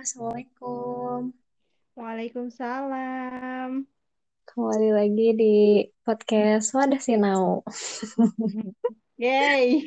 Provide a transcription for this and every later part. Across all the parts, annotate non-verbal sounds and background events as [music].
Assalamualaikum. Waalaikumsalam. Kembali lagi di podcast Wadah Sinau. [laughs] Yeay.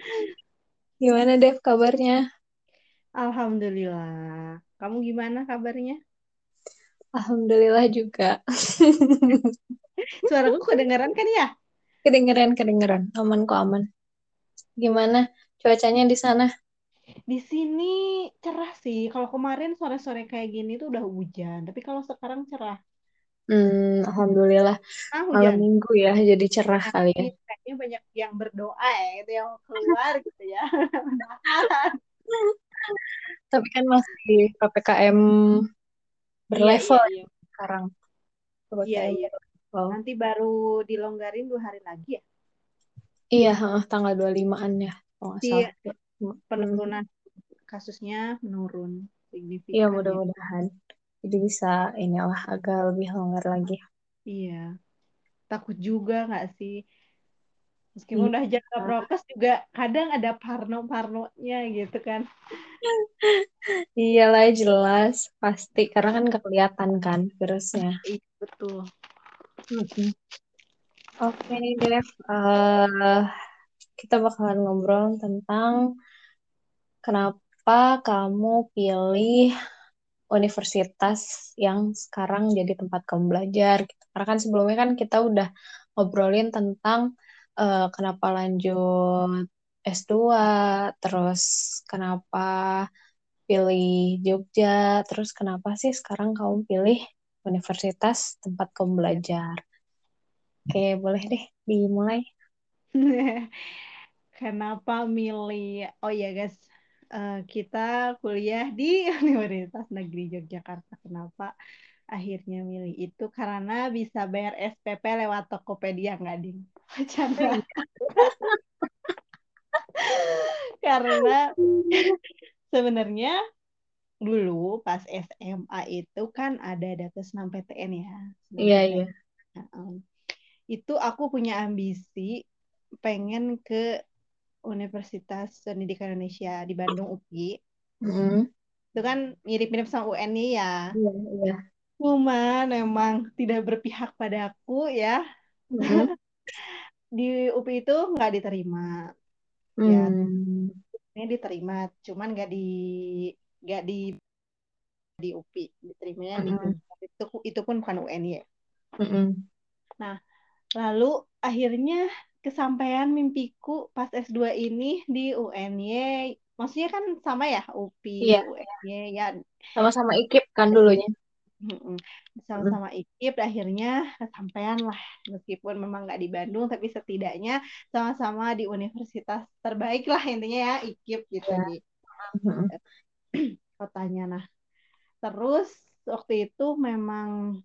[laughs] Gimana Dev kabarnya? Alhamdulillah. Kamu gimana kabarnya? Alhamdulillah juga. [laughs] Suaraku kedengaran kan ya? Kedengeran, kedengeran. Aman kok aman. Gimana cuacanya di sana? Di sini cerah sih. Kalau kemarin sore-sore kayak gini tuh udah hujan. Tapi kalau sekarang cerah. Hmm, Alhamdulillah. Ah, Malam hujan. minggu ya, jadi cerah Nah, kali ya. ini kayaknya banyak yang berdoa ya, itu yang keluar gitu ya. [laughs] Tapi kan masih PPKM Iya, berlevel iya, iya. sekarang. Iya, PPKM iya. berlevel. Nanti baru dilonggarin dua hari lagi ya. Iya, tanggal 25-an ya, kalau nggak Salah. Hmm. penurunan kasusnya menurun Iya, signifikan ya. mudah-mudahan. Jadi bisa inilah agak lebih longgar lagi. Iya. Takut juga nggak sih? Meskipun Iya. udah jaga prokes juga kadang ada parno-parnonya gitu kan. [laughs] Iyalah jelas pasti karena kan kelihatan kan virusnya. Iya, betul. Oke nih Dev, Eh, kita bakalan ngobrol tentang kenapa kamu pilih universitas yang sekarang jadi tempat kamu belajar. gitu. Karena kan sebelumnya kan kita udah ngobrolin tentang eh, kenapa lanjut S2, terus kenapa pilih Jogja, terus kenapa sih sekarang kamu pilih universitas tempat kamu belajar? Oke, boleh deh dimulai. [laughs] Kenapa milih? Oh ya guys, eh, kita kuliah di [laughs] Universitas Negeri Yogyakarta. Kenapa akhirnya milih itu? Karena bisa bayar SPP lewat Tokopedia nggak, Ding? Bercanda. [laughs] Karena sebenarnya dulu pas SMA itu kan ada data 6 PTN ya. Iya, iya. Nah, itu aku punya ambisi pengen ke Universitas Pendidikan Indonesia di Bandung UPI. Mm-mm. Itu kan mirip-mirip sama UN nih ya. Iya, iya. Cuman memang tidak berpihak pada aku ya. Mm-mm. [laughs] Di UPI itu nggak diterima. Ya, Hmm. ini diterima, cuman nggak di nggak di di UPI, diterimanya di Mm-mm. Unpad. Itu itu pun bukan UN ya. Mm-mm. Nah, lalu akhirnya kesampaian mimpiku pas S2 ini di UNY. Maksudnya kan sama ya, UPI, Iya, UNY, ya sama-sama IKIP kan dulunya. sama-sama IKIP akhirnya kesampaian lah. Meskipun memang nggak di Bandung, tapi setidaknya sama-sama di universitas terbaik lah intinya ya, IKIP gitu Iya. di [clears throat] kotanya. Nah, terus waktu itu memang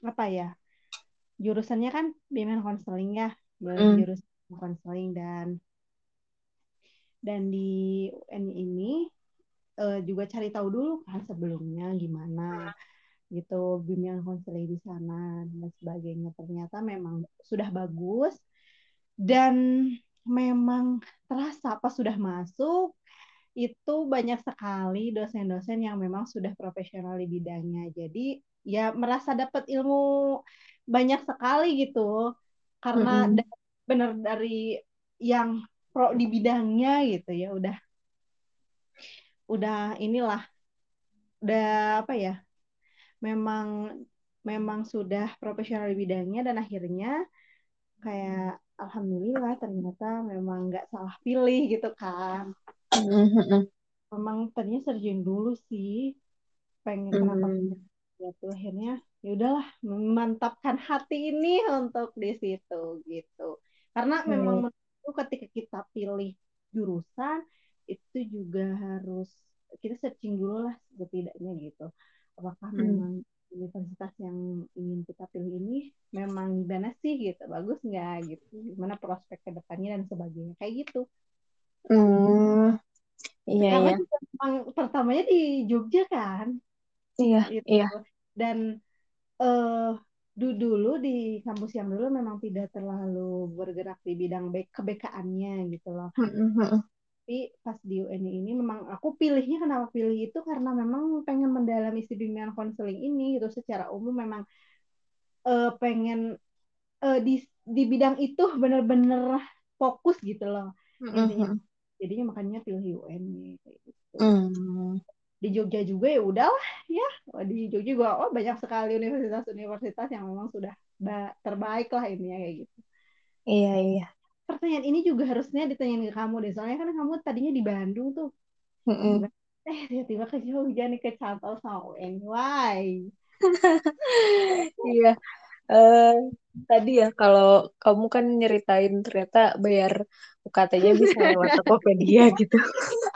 apa ya, jurusannya kan bimbingan konseling ya, Mm. jurusan konseling dan dan di UN ini eh, juga cari tahu dulu kan sebelumnya gimana gitu bimbingan konseling di sana dan sebagainya. Ternyata memang sudah bagus dan memang terasa pas sudah masuk itu banyak sekali dosen-dosen yang memang sudah profesional di bidangnya. Jadi ya merasa dapat ilmu banyak sekali gitu karena Mm-mm. da- benar dari yang pro di bidangnya gitu ya udah udah inilah udah apa ya memang memang sudah profesional di bidangnya dan akhirnya kayak alhamdulillah ternyata memang nggak salah pilih gitu kan memang tadinya searching dulu sih pengen kenapa Mm. gitu akhirnya ya udahlah memantapkan hati ini untuk di situ gitu karena memang Oke. menurutku ketika kita pilih jurusan itu juga harus kita searching dulu lah setidaknya gitu apakah Mm. memang universitas yang ingin kita pilih ini memang gimana sih gitu bagus nggak gitu gimana prospek ke depannya dan sebagainya kayak gitu Hmm. Iya, karena iya. juga memang pertamanya di Jogja kan Iya, itu iya. dan eh du- dulu di kampus yang dulu memang tidak terlalu bergerak di bidang be- kebekaannya gitu loh Mm-mm. tapi pas di UN ini memang aku pilihnya kenapa pilih itu karena memang pengen mendalami si dunia konseling ini gitu secara umum memang uh, pengen uh, di di bidang itu bener-bener fokus gitu loh intinya Mm-hmm. jadinya makanya pilih UN kayak gitu Mm. Di Jogja juga ya udahlah ya di Jogja juga oh banyak sekali universitas-universitas yang memang sudah terbaik lah ini ya kayak gitu Iya, iya. pertanyaan ini juga harusnya ditanyain ke kamu deh soalnya kan kamu tadinya di Bandung tuh Mm-mm. eh tiba-tiba ke Jogja nih ke Cantol sama UN why [laughs] Iya. Eh, tadi ya kalau kamu kan nyeritain ternyata bayar UKT-nya bisa lewat Tokopedia [laughs] gitu.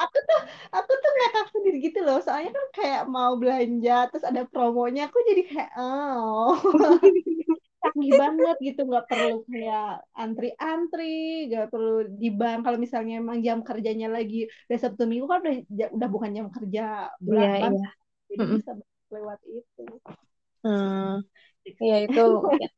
aku tuh aku tuh ngakak sendiri gitu loh soalnya kan kayak mau belanja terus ada promonya aku jadi kayak oh [laughs] canggih banget gitu nggak perlu kayak antri-antri nggak perlu di bank kalau misalnya emang jam kerjanya lagi udah Sabtu Minggu kan udah udah bukan jam kerja Iya, bank iya. jadi Mm-mm. bisa lewat itu Hmm, ya itu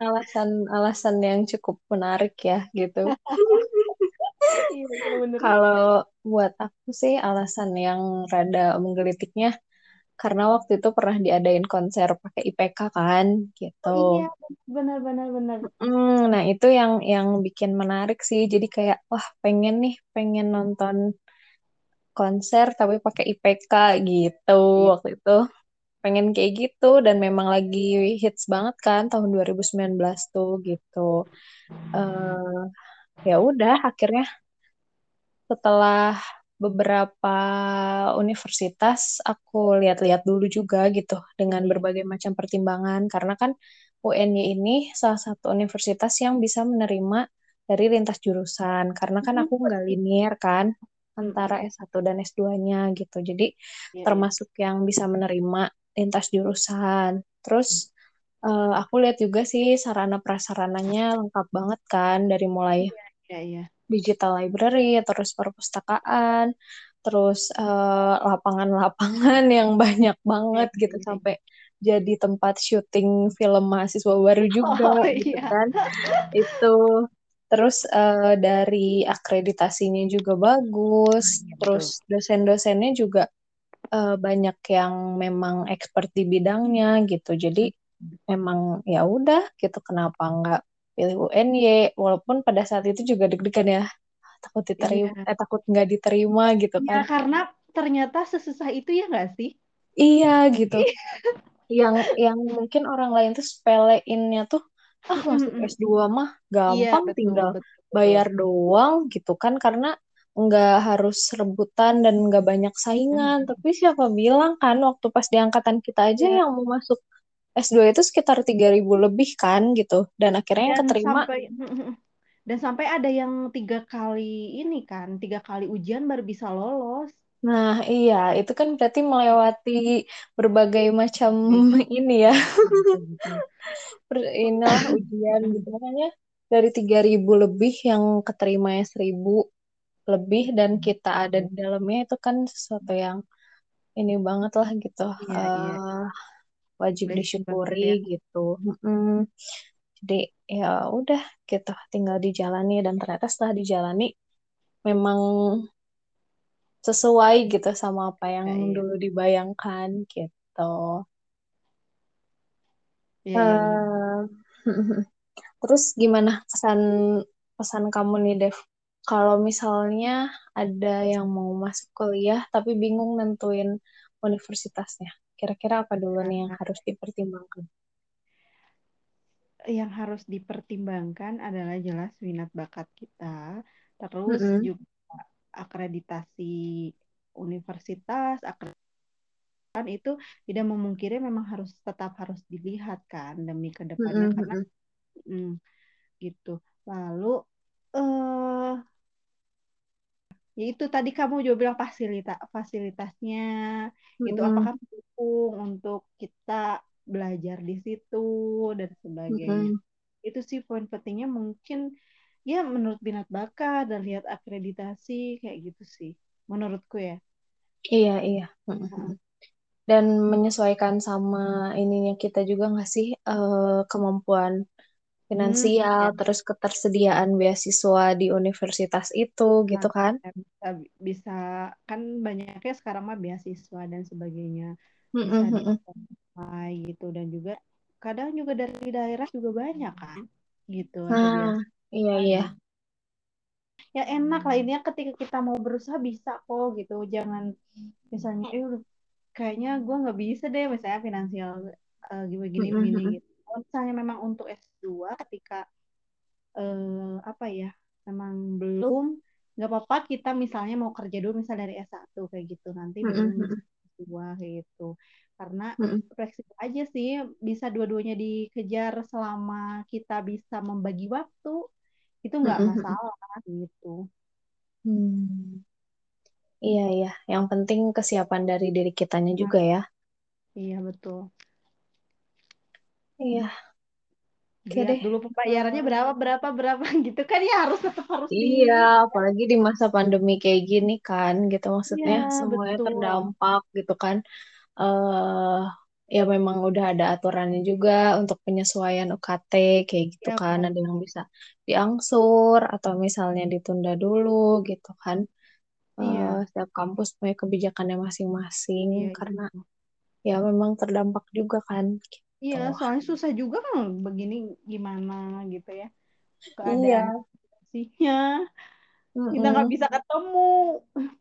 alasan-alasan yang cukup menarik ya gitu. [laughs] Iya bener-bener. Kalau buat aku sih alasan yang rada menggelitiknya karena waktu itu pernah diadain konser pakai IPK kan gitu. Oh iya, benar-benar benar. Hmm, nah itu yang yang bikin menarik sih. Jadi kayak wah pengen nih, pengen nonton konser tapi pakai IPK gitu Iya. waktu itu. Pengen kayak gitu dan memang lagi hits banget kan tahun 2019 tuh gitu. eh ya udah akhirnya setelah beberapa universitas aku lihat-lihat dulu juga gitu dengan berbagai macam pertimbangan karena kan UNY ini salah satu universitas yang bisa menerima dari lintas jurusan karena kan aku nggak linear kan antara S1 dan S2-nya gitu. Jadi Iya, iya. termasuk yang bisa menerima lintas jurusan. Terus eh, aku lihat juga sih sarana prasarananya lengkap banget kan dari mulai Iya, iya. digital library, terus perpustakaan, terus eh, lapangan-lapangan [laughs] yang banyak banget Iya, gitu iya. sampai jadi tempat syuting film mahasiswa baru juga Oh, gitu iya. kan. Itu terus eh, dari akreditasinya juga bagus, Iya, betul. terus dosen-dosennya juga eh, banyak yang memang expert di bidangnya gitu. Jadi memang ya udah gitu kenapa nggak pilih UNY walaupun pada saat itu juga deg-degan ya takut diterima Iya. eh takut nggak diterima gitu Ya, kan karena ternyata sesusah itu ya nggak sih? iya gitu yang yang mungkin orang lain tuh sepeleinnya tuh ah masuk S2 mah Iya, gampang betul, tinggal betul, betul. bayar doang gitu kan karena nggak harus rebutan dan nggak banyak saingan tapi siapa bilang kan waktu pas di angkatan kita aja Iya. yang mau masuk S2 itu sekitar 3000 lebih kan gitu dan akhirnya yang Dan keterima sampai [laughs] dan sampai ada yang tiga kali ini kan, tiga kali ujian baru bisa lolos. Nah, iya, itu kan berarti melewati berbagai macam [laughs] ini ya. Betul, betul. [laughs] Per- Inilah ujian gitu. Makanya dari 3000 lebih yang keterimanya 1000 lebih dan kita ada di dalamnya itu kan sesuatu yang ini banget lah gitu. Iya, iya. Eh, wajib disyukuri ya. gitu. Mm-mm. Jadi ya udah gitu, tinggal dijalani dan ternyata setelah dijalani memang sesuai gitu sama apa yang Iya, iya. dulu dibayangkan gitu. Benar. Eh, [laughs] terus gimana pesan pesan kamu nih Dev? Kalau misalnya ada yang mau masuk kuliah tapi bingung nentuin universitasnya, kira-kira apa dulu nih yang harus dipertimbangkan? Yang harus dipertimbangkan adalah jelas minat bakat kita, terus Mm-mm. juga akreditasi universitas, akreditasi itu tidak memungkiri memang harus tetap harus dilihat kan demi ke depannya Mm-mm, karena mm-mm. mm, gitu. Lalu eh ya itu tadi kamu juga bilang fasilitas fasilitasnya itu Mm-mm. apakah mendukung untuk kita belajar di situ dan sebagainya. Mm-mm. Itu sih poin pentingnya mungkin ya menurut minat bakat dan lihat akreditasi kayak gitu sih. Menurutku ya. Iya, iya. Mm-mm. Dan menyesuaikan sama ininya kita juga nggak sih eh, kemampuan Hmm, finansial, ya. terus ketersediaan beasiswa di universitas itu gitu Nah, kan. ya bisa, bisa kan banyaknya sekarang mah beasiswa dan sebagainya bisa di mm-mm. apply gitu dan juga kadang juga dari daerah juga banyak kan gitu Nah, iya beasiswa iya. ya enak lah ini ya ketika kita mau berusaha bisa kok gitu jangan misalnya eh kayaknya gue nggak bisa deh misalnya finansial uh, gini Mm-mm, begini mm-mm. gitu kalau misalnya memang untuk S2 ketika eh, apa ya memang belum nggak apa-apa kita misalnya mau kerja dulu misal dari S1 kayak gitu nanti bisa mm-mm, S2 kayak gitu karena mm-mm, fleksibel aja sih bisa dua-duanya dikejar selama kita bisa membagi waktu itu nggak mm-mm, mm-mm. masalah gitu Hmm. Iya iya. Yang penting kesiapan dari diri kitanya nah juga ya. iya betul Iya, oke dilihat deh. dulu pembayarannya berapa berapa berapa [laughs] gitu kan ya harus tetap harus di iya, apalagi di masa pandemi kayak gini kan, gitu iya maksudnya semuanya betul terdampak gitu kan. eh ya memang udah ada aturannya juga untuk penyesuaian UKT kayak gitu ya kan. Ada yang bisa diangsur atau misalnya ditunda dulu gitu kan. Iya setiap kampus punya kebijakannya masing-masing iya karena itu ya memang terdampak juga kan iya gitu. soalnya susah juga kan begini gimana gitu ya Iya. keadaan sihnya kita nggak bisa ketemu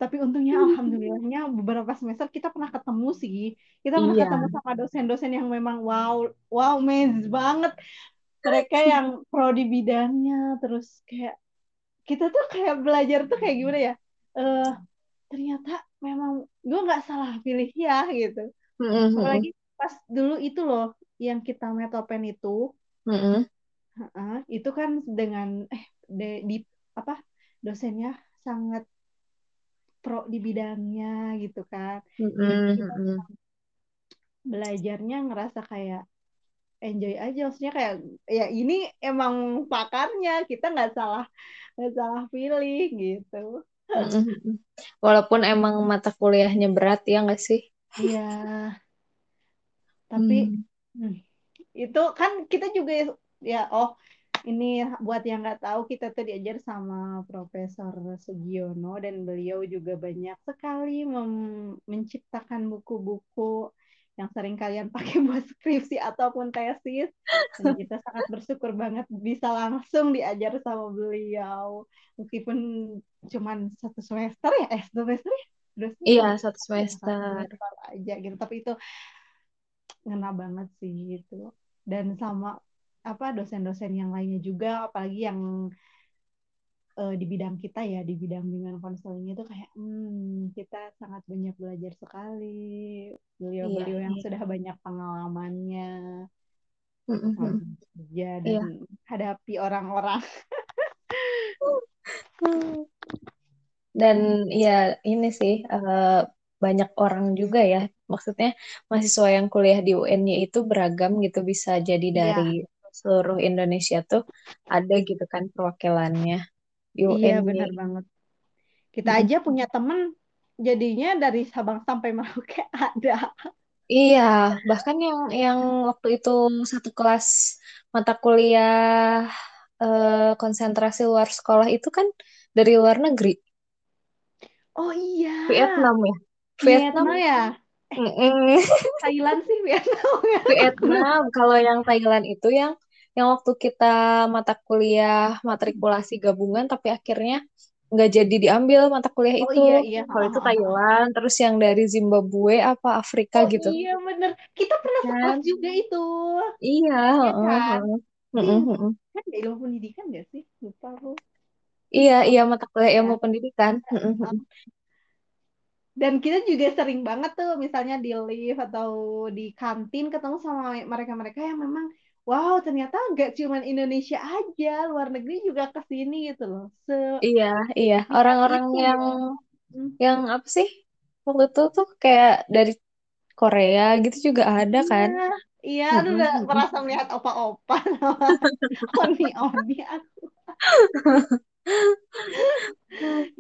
tapi untungnya alhamdulillahnya beberapa semester kita pernah ketemu sih kita pernah Iya. ketemu sama dosen-dosen yang memang wow wow amazed banget mereka yang pro di bidangnya terus kayak kita tuh kayak belajar tuh kayak gimana ya eh ternyata memang gue nggak salah pilih ya gitu apalagi Mm-mm. pas dulu itu loh yang kita metopen itu Mm-mm. heeh, itu kan dengan eh de, di apa dosennya sangat pro di bidangnya gitu kan jadi kita Mm-mm. belajarnya ngerasa kayak enjoy aja maksudnya kayak ya ini emang pakarnya kita nggak salah nggak salah pilih gitu. Walaupun emang mata kuliahnya berat ya nggak sih? iya tapi Hmm. Hmm, itu kan kita juga ya oh ini buat yang nggak tahu kita tuh diajar sama Profesor Sugiono dan beliau juga banyak sekali menciptakan buku-buku yang sering kalian pakai [laughs] buat skripsi ataupun tesis. Dan kita sangat bersyukur banget bisa langsung diajar sama beliau. Meskipun cuman satu semester ya eh satu semester ya? Dua Iya, semester. Satu ya satu semester. semester aja gitu. Tapi itu ngena banget sih gitu. Dan sama apa dosen-dosen yang lainnya juga apalagi yang eh, di bidang kita ya di bidang bimbingan konseling itu kayak hmm, kita sangat banyak belajar sekali. Iya, beliau-beliau yang iya. sudah banyak pengalamannya. Kerja [laughs] dan Iya. hadapi orang-orang. Dan ya ini sih eh, banyak orang juga ya, maksudnya mahasiswa yang kuliah di UN-nya itu beragam gitu, bisa jadi dari iya seluruh Indonesia tuh ada gitu kan perwakilannya di iya benar banget. Kita Mm-mm. aja punya temen jadinya dari Sabang sampai Merauke [laughs] ada. Iya, bahkan yang yang waktu itu satu kelas mata kuliah eh, konsentrasi luar sekolah itu kan dari luar negeri, oh iya. Vietnam ya. Vietnam, Vietnam ya mm-mm. [laughs] Thailand sih Vietnam ya Vietnam. Kalau yang Thailand itu yang yang waktu kita mata kuliah matrikulasi gabungan, tapi akhirnya nggak jadi diambil mata kuliah Oh itu. iya iya. Kalau itu Thailand, terus yang dari Zimbabwe apa Afrika Oh gitu, iya bener. Kita pernah kan? juga itu. Iya, Iya heeh, kan? heeh. Di Heeh, heeh. kan ilmu pendidikan gak sih? Lupa aku. Iya, Oh iya mata kuliah ya. ilmu pendidikan. Dan kita juga sering banget tuh misalnya di lift atau di kantin ketemu sama mereka-mereka yang memang wow ternyata gak cuman Indonesia aja, luar negeri juga ke sini gitu loh. Se Iya, iya. Orang-orang itu yang. Hmm. yang apa sih? Waktu itu tuh kayak dari Korea gitu juga ada Iya, kan? iya, aduh Heeh, udah heeh. merasa melihat opa-opa [laughs] oni-oni. [laughs]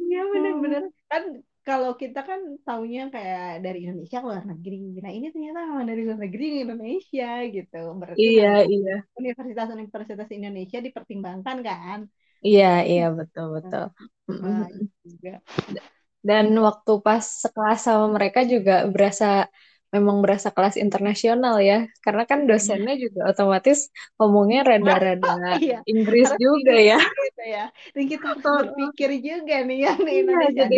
Iya bener-bener kan kalau kita kan taunya kayak dari Indonesia ke luar negeri. Nah ini ternyata memang dari luar negeri ke Indonesia gitu. Berarti Iya, iya. universitas-universitas Indonesia dipertimbangkan kan? Iya, iya, betul, betul. Wah, Mm-mm. juga. Dan waktu pas sekelas sama mereka juga berasa memang berasa kelas internasional ya. Karena kan Iya. dosennya juga otomatis ngomongnya rada-rada [laughs] Iya, Inggris harus juga ya. Gitu ya. Dan kita [laughs] harus berpikir juga nih yang di Iya, Indonesia. jadi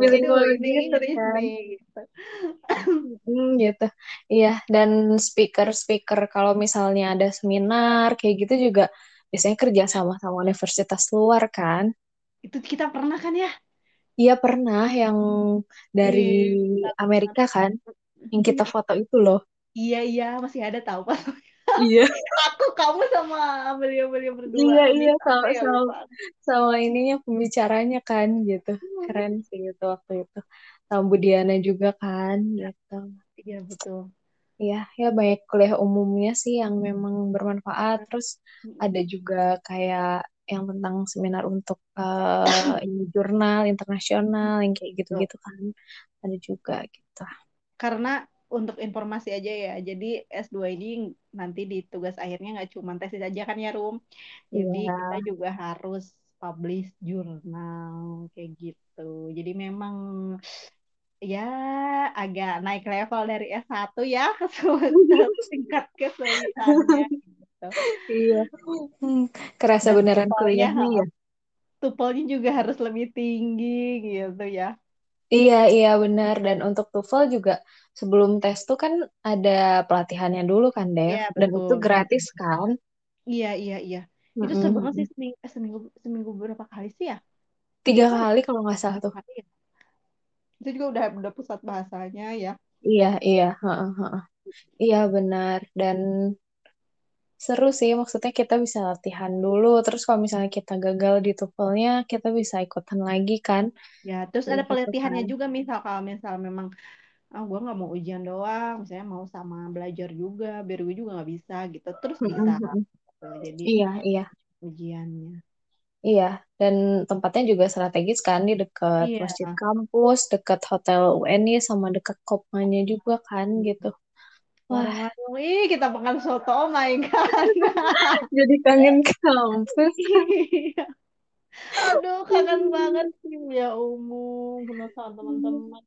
bilingual. Gitu kan. nih. Gitu. Hmm, gitu. Iya, dan speaker-speaker kalau misalnya ada seminar kayak gitu juga biasanya kerja sama sama universitas luar kan. Itu kita pernah kan ya? Iya pernah yang dari Di Amerika kan, yang kita foto itu loh. Iya, iya, masih ada tahu pas Iya, [laughs] aku kamu sama beliau-beliau berdua iya, iya, sama, ya sama, sama ininya pembicaranya kan gitu. Keren sih itu waktu itu. Sama Budiana juga kan gitu. Iya betul. Iya, ya banyak kuliah umumnya sih yang memang bermanfaat. Terus ada juga kayak yang tentang seminar untuk ini jurnal internasional yang kayak gitu-gitu kan. Ada juga gitu. Karena untuk informasi aja ya, jadi S2 ini nanti di tugas akhirnya nggak cuma tesis aja kan ya, Rum. Jadi kita Iya, juga harus publish jurnal kayak gitu. Jadi memang ya agak naik level dari S1 ya [laughs] ke tingkat kesulitannya gitu. iya. Hmm, kerasa Dan beneran kuliahnya ya. tuvalnya juga harus lebih tinggi gitu ya. Iya, iya benar. Dan untuk TOEFL juga sebelum tes tuh kan ada pelatihannya dulu kan, Dev. Iya Dan itu gratis kan. Iya iya iya. Itu seru banget sih seminggu, eh, seminggu seminggu berapa kali sih ya? Tiga ya? kali kalau nggak salah tuh. kali ya? Itu juga udah udah pusat bahasanya ya. Iya, iya. heeh, heeh. Iya benar. Dan seru sih, maksudnya kita bisa latihan dulu. Terus kalau misalnya kita gagal di TOEFL-nya, kita bisa ikutan lagi kan. Ya, terus ada gitu pelatihannya kan. juga misal kalau misal memang ah gue nggak mau ujian doang, misalnya mau sama belajar juga, biar gue juga nggak bisa gitu, terus bisa. Gitu. Jadi Iya, iya. ujiannya. Iya, dan tempatnya juga strategis kan di dekat Iya, masjid kampus, dekat hotel UNI, sama dekat Kopmanya juga kan gitu. Wah, warung-warung, ih kita makan soto, oh my god. [laughs] jadi kangen kampus. [laughs] Iya. Aduh, kangen banget sih ya umum, kenal sama teman-teman.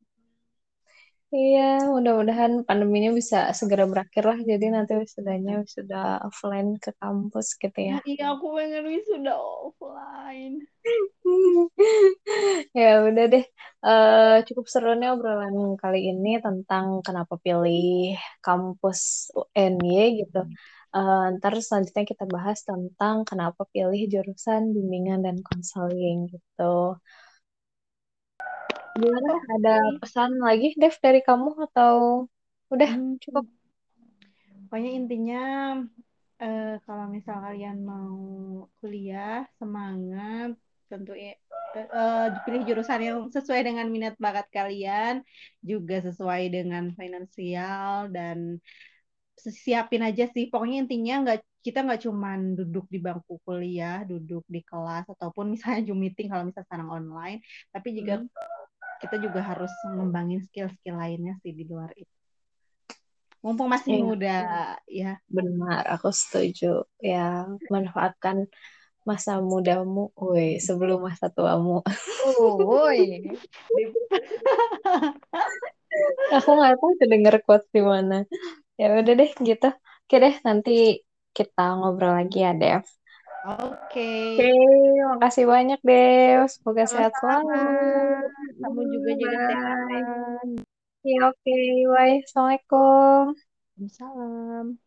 Iya, mudah-mudahan pandeminya bisa segera berakhir lah. Jadi nanti wisudanya sudah offline ke kampus gitu ya. Nah, iya aku pengen wisuda offline. [laughs] Ya udah deh, Eh, cukup seru nih obrolan kali ini tentang kenapa pilih kampus UNY gitu. Eh, ntar selanjutnya kita bahas tentang kenapa pilih jurusan bimbingan dan konseling gitu. Gimana? Ada pesan lagi, Dev, dari kamu atau udah Hmm, cukup? pokoknya intinya eh, kalau misal kalian mau kuliah, semangat, tentu eh, pilih jurusan yang sesuai dengan minat bakat kalian, juga sesuai dengan finansial dan siapin aja sih. Pokoknya intinya nggak kita nggak cuman duduk di bangku kuliah, duduk di kelas ataupun misalnya Zoom meeting kalau misalnya sekarang online, tapi juga Hmm. Kita juga harus ngembangin skill-skill lainnya sih di luar itu. Mumpung masih Iya, muda, ya. benar. Aku setuju. Ya, manfaatkan masa mudamu, woi, sebelum masa tuamu. Woi. [laughs] Aku nggak tahu tuh denger quotes di mana. Ya udah deh gitu. Oke deh, nanti kita ngobrol lagi ya, Dev. Oke, Oke, makasih banyak, Dev. Semoga sehat sama-sama. selalu. Kamu juga jaga kesehatan. Oke, oke. Bye. Assalamualaikum. Salam.